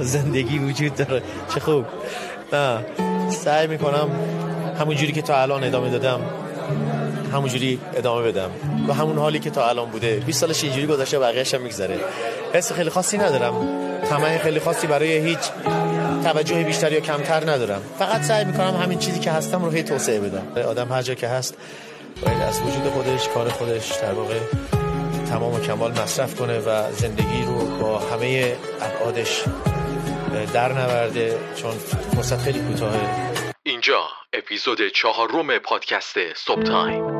زندگی وجود داره. چه خوب. نه سعی می‌کنم همون جوری که تا الان ادامه دادم همونجوری ادامه بدم. و همون حالی که تا الان بوده. 20 سالش اینجوری گذشته بقیه‌اش هم میگذره. حس خیلی خاصی ندارم. طمع خیلی خاصی برای هیچ توجه بیشتر یا کمتر ندارم. فقط سعی می‌کنم همین چیزی که هستم رو هی توسعه بدم. آدم هر جا که هست باید از وجود خودش کار خودش در واقع تمام و کمال مصرف کنه و زندگی رو با همه ابعادش در نورده چون فرصت خیلی کوتاهه. اینجا اپیزود چهارم پادکست صبح تایم.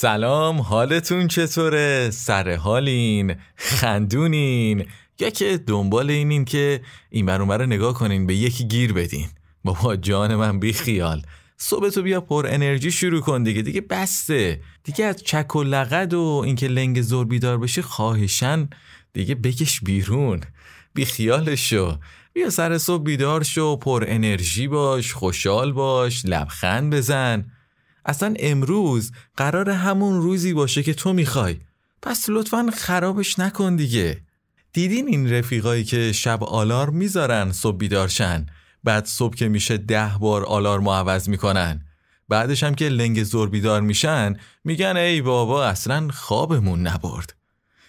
سلام حالتون چطوره؟ سر حالین؟ خندونین؟ یا که دنبال اینین که این بر نگاه کنین به یکی گیر بدین بابا جان من بی خیال صبح تو بیا پر انرژی شروع کن دیگه دیگه بسته دیگه از چک و لغد و اینکه لنگ زور بیدار بشه خواهشن دیگه بکش بیرون بی خیالش شو بیا سر صبح بیدار شو پر انرژی باش خوشحال باش لبخند بزن اصلا امروز قرار همون روزی باشه که تو می‌خوای. پس لطفا خرابش نکن دیگه. دیدین این رفیقایی که شب آلار می‌ذارن صبح بیدارشن. بعد صبح که میشه ده بار آلار عوض می‌کنن. بعدش هم که لنگ زور بیدار میشن میگن ای بابا اصلا خوابمون نبرد.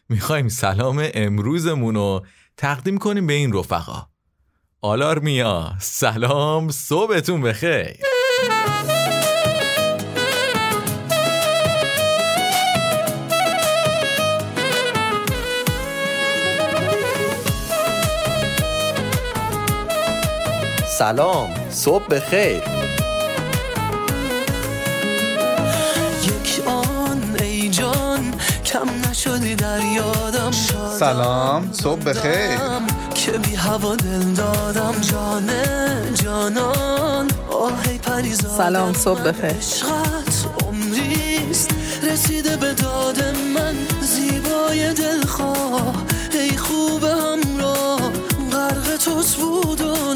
می‌خوایم سلام امروزمون رو تقدیم کنیم به این رفقا. آلار میا سلام صبحتون بخیر. سلام صبح بخیر. یک آن ای جان کم نشدی در یادم. سلام صبح بخیر. که بی هوا دل دادم. جان جانان آهی پریزادم سلام صبح بخیر. عمریست رسیده به داد من. زیبای دلخواه ای خوب همراه. غرق توس بود و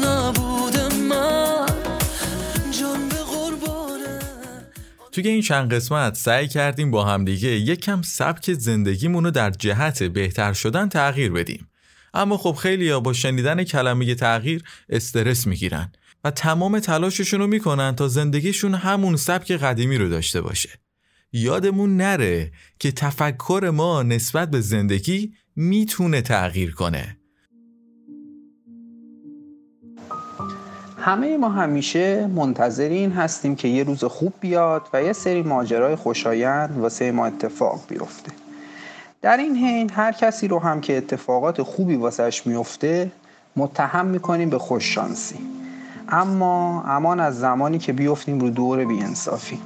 توی این چند قسمت سعی کردیم با همدیگه یک کم سبک زندگیمونو در جهت بهتر شدن تغییر بدیم. اما خب خیلی با شنیدن کلمه تغییر استرس می‌گیرن و تمام تلاششون رو می‌کنن تا زندگیشون همون سبک قدیمی رو داشته باشه. یادمون نره که تفکر ما نسبت به زندگی می‌تونه تغییر کنه. همه ما همیشه منتظر این هستیم که یه روز خوب بیاد و یه سری ماجرای خوشایند واسه ما اتفاق بیفته. در این حین هر کسی رو هم که اتفاقات خوبی واسش میفته متهم می‌کنیم به خوششانسی اما امان از زمانی که بیفتیم رو دور بیانصافی.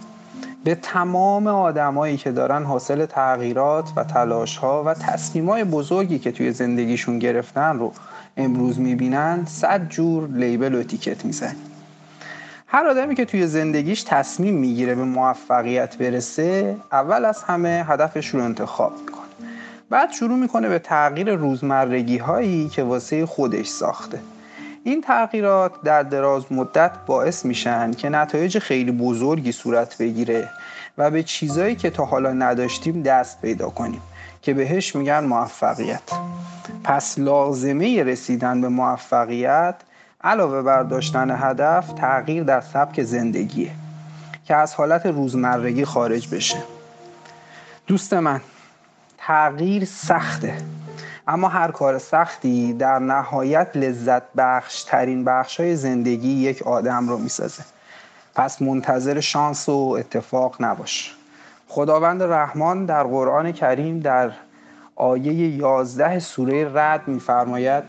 به تمام آدمایی که دارن حاصل تغییرات و تلاش ها و تصمیم های بزرگی که توی زندگیشون گرفتن رو امروز می‌بینن صد جور لیبل و اتیکت میزن هر آدمی که توی زندگیش تصمیم می‌گیره به موفقیت برسه اول از همه هدفش رو انتخاب می‌کنه. بعد شروع می‌کنه به تغییر روزمرگی هایی که واسه خودش ساخته. این تغییرات در دراز مدت باعث میشن که نتایج خیلی بزرگی صورت بگیره و به چیزایی که تا حالا نداشتیم دست پیدا کنیم که بهش میگن موفقیت. پس لازمه رسیدن به موفقیت علاوه بر داشتن هدف تغییر در سبک زندگیه که از حالت روزمرگی خارج بشه. دوست من تغییر سخته. اما هر کار سختی در نهایت لذت بخش ترین بخش های زندگی یک آدم رو می‌سازه. پس منتظر شانس و اتفاق نباش. خداوند رحمان در قرآن کریم در آیه 11 سوره رد میفرماید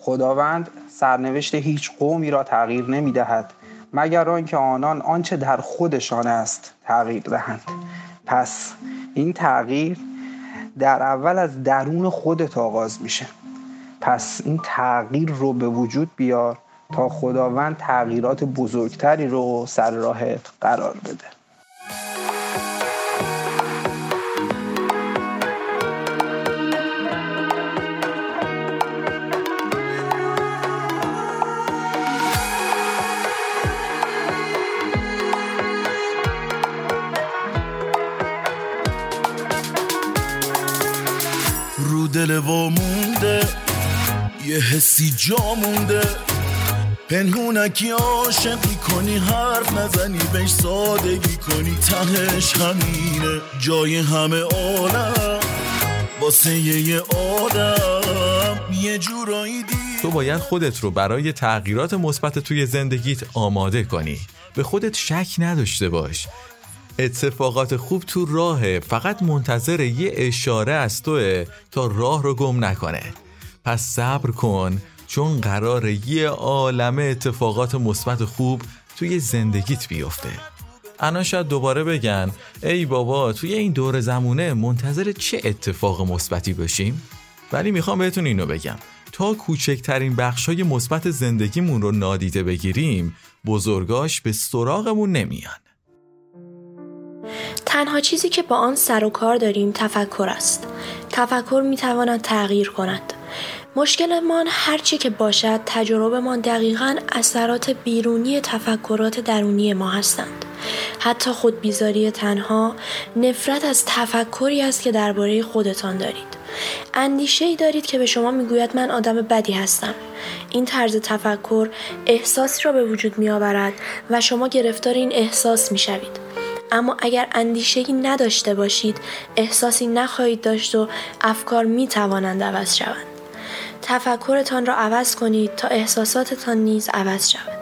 خداوند سرنوشت هیچ قومی را تغییر نمی دهد مگر آنکه آنان آنچه در خودشان است تغییر دهند. پس این تغییر در اول از درون خودت آغاز میشه. پس این تغییر رو به وجود بیار تا خداوند تغییرات بزرگتری رو سر راهت قرار بده. دل مونده. یه حسی جا مونده. پنهونکی عاشقی کنی حرف نزنی بهش سادگی کنی. تهش همینه جای همه عالم. واسه یه آدم. یه جورایی دی تو باید خودت رو برای تغییرات مثبت توی زندگیت آماده کنی. به خودت شک نداشته باش. اتفاقات خوب تو راهه فقط منتظر یه اشاره از توه تا راه رو گم نکنه. پس صبر کن چون قرار یه عالمه اتفاقات مثبت خوب توی زندگیت بیفته. الان شاید دوباره بگن ای بابا توی این دور زمونه منتظر چه اتفاق مثبتی باشیم؟ ولی می‌خوام بهتون اینو بگم. تا کوچکترین بخشای مثبت زندگیمون رو نادیده بگیریم بزرگاش به سراغمون نمیان. تنها چیزی که با آن سر و کار داریم تفکر است. تفکر می تواند تغییر کند. مشکلمان هرچی که باشد تجربهمان دقیقا اثرات بیرونی تفکرات درونی ما هستند. حتی خود بیزاری تنها نفرت از تفکری است که درباره خودتان دارید. اندیشه ای دارید که به شما می‌گوید من آدم بدی هستم. این طرز تفکر احساسی را به وجود می آورد و شما گرفتار این احساس می شوید. اما اگر اندیشه نداشته باشید احساسی نخواهید داشت و افکار می توانند عوض شوند. تفکرتان را عوض کنید تا احساساتتان نیز عوض شود.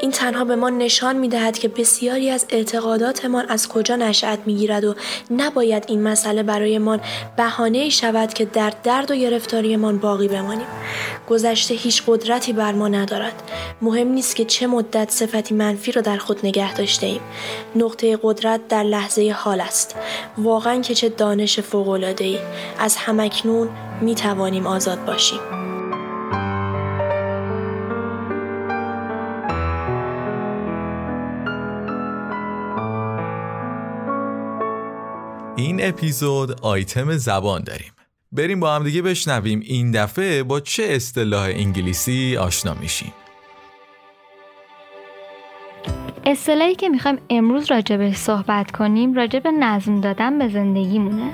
این تنها به ما نشان می دهد که بسیاری از اعتقاداتمان از کجا نشأت می گیرد و نباید این مسئله برایمان بهانه شود که در درد و گرفتاریمان باقی بمانیم. گذشته هیچ قدرتی بر ما ندارد. مهم نیست که چه مدت صفتی منفی را در خود نگه داشته ایم. نقطه قدرت در لحظه حال است. واقعا که چه دانش ای از همکنون می توانیم آزاد باشیم. این اپیزود آیتم زبان داریم. بریم با هم دیگه بشنویم این دفعه با چه اصطلاح انگلیسی آشنا میشیم. اصطلاحی که می‌خوایم امروز راجبه صحبت کنیم راجب نظم دادن به زندگیمونه.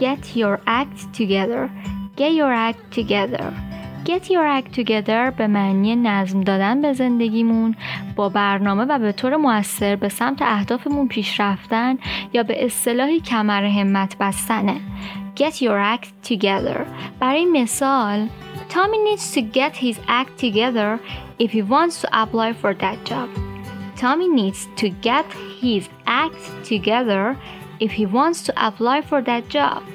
Get your act together. Get your act together. Get your act together به معنی نظم دادن به زندگیمون با برنامه و به طور موثر به سمت اهدافمون پیش رفتن یا به اصطلاحی کمر همت بستنه Get your act together برای مثال Tommy needs to get his act together if he wants to apply for that job Tommy needs to get his act together if he wants to apply for that job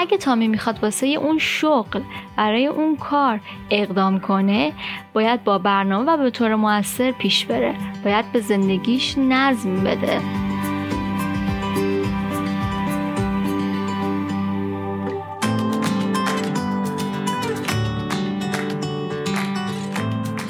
اگه تامی می‌خواد واسه اون شغل برای اون کار اقدام کنه باید با برنامه و به طور موثر پیش بره. باید به زندگیش نظم بده.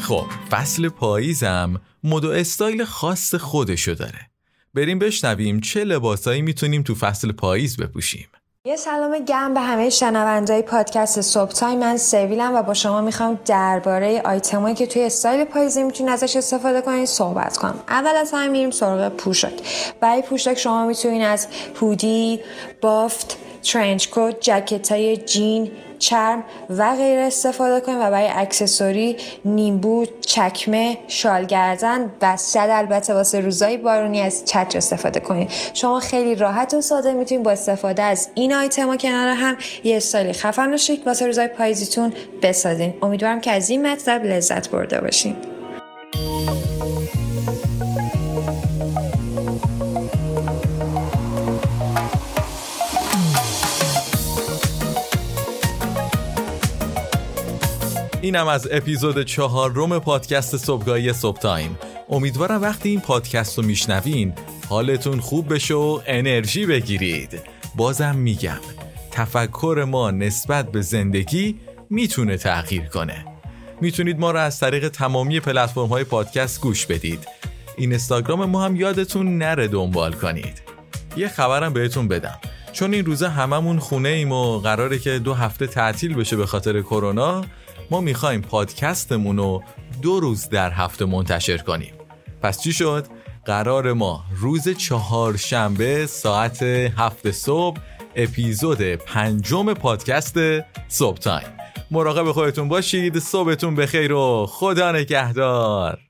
خب فصل پاییزم مد و استایل خاص خودشو داره. بریم بشنویم چه لباسایی می‌تونیم تو فصل پاییز بپوشیم. یه سلام گرم به همه شنونده‌های پادکست صبح تایم من سویلم و با شما می‌خوام درباره آیتمایی که توی استایل پاییزی می‌تونید ازش استفاده کنید صحبت کنم. اول از همه میریم سراغ پوشاک. برای پوشاک شما می‌تونید از هودی بافت trench coat jacket های جین چرم و غیره استفاده کنید و برای اکسسوری نیم‌بوت چکمه شال گردن و صد البته واسه روزای بارونی از چتر استفاده کنید شما خیلی راحت و ساده می‌تونید با استفاده از این آیتما کنار هم یه استایل خفن و شیک واسه روزای پاییزیتون بسازین. امیدوارم که از این مطلب لذت برده باشین. اینم از اپیزود چهارم پادکست صبحگاهی صبح تایم امیدوارم وقتی این پادکست رو میشنوین حالتون خوب بشه و انرژی بگیرید. بازم میگم تفکر ما نسبت به زندگی می‌تونه تغییر کنه. می‌تونید ما رو از طریق تمامی پلتفرم های پادکست گوش بدید. اینستاگرام ما هم یادتون نره دنبال کنید. یه خبرم بهتون بدم. چون این روزه هممون خونه ایم و قراره که دو هفته تعطیل بشه به خاطر کرونا ما می‌خوایم پادکستمون رو دو روز در هفته منتشر کنیم. پس چی شد؟ قرار ما روز چهارشنبه ساعت هفت صبح اپیزود پنجم پادکست صبح تایم. مراقب خودتون باشید صبحتون بخیر و خدا نگهدار.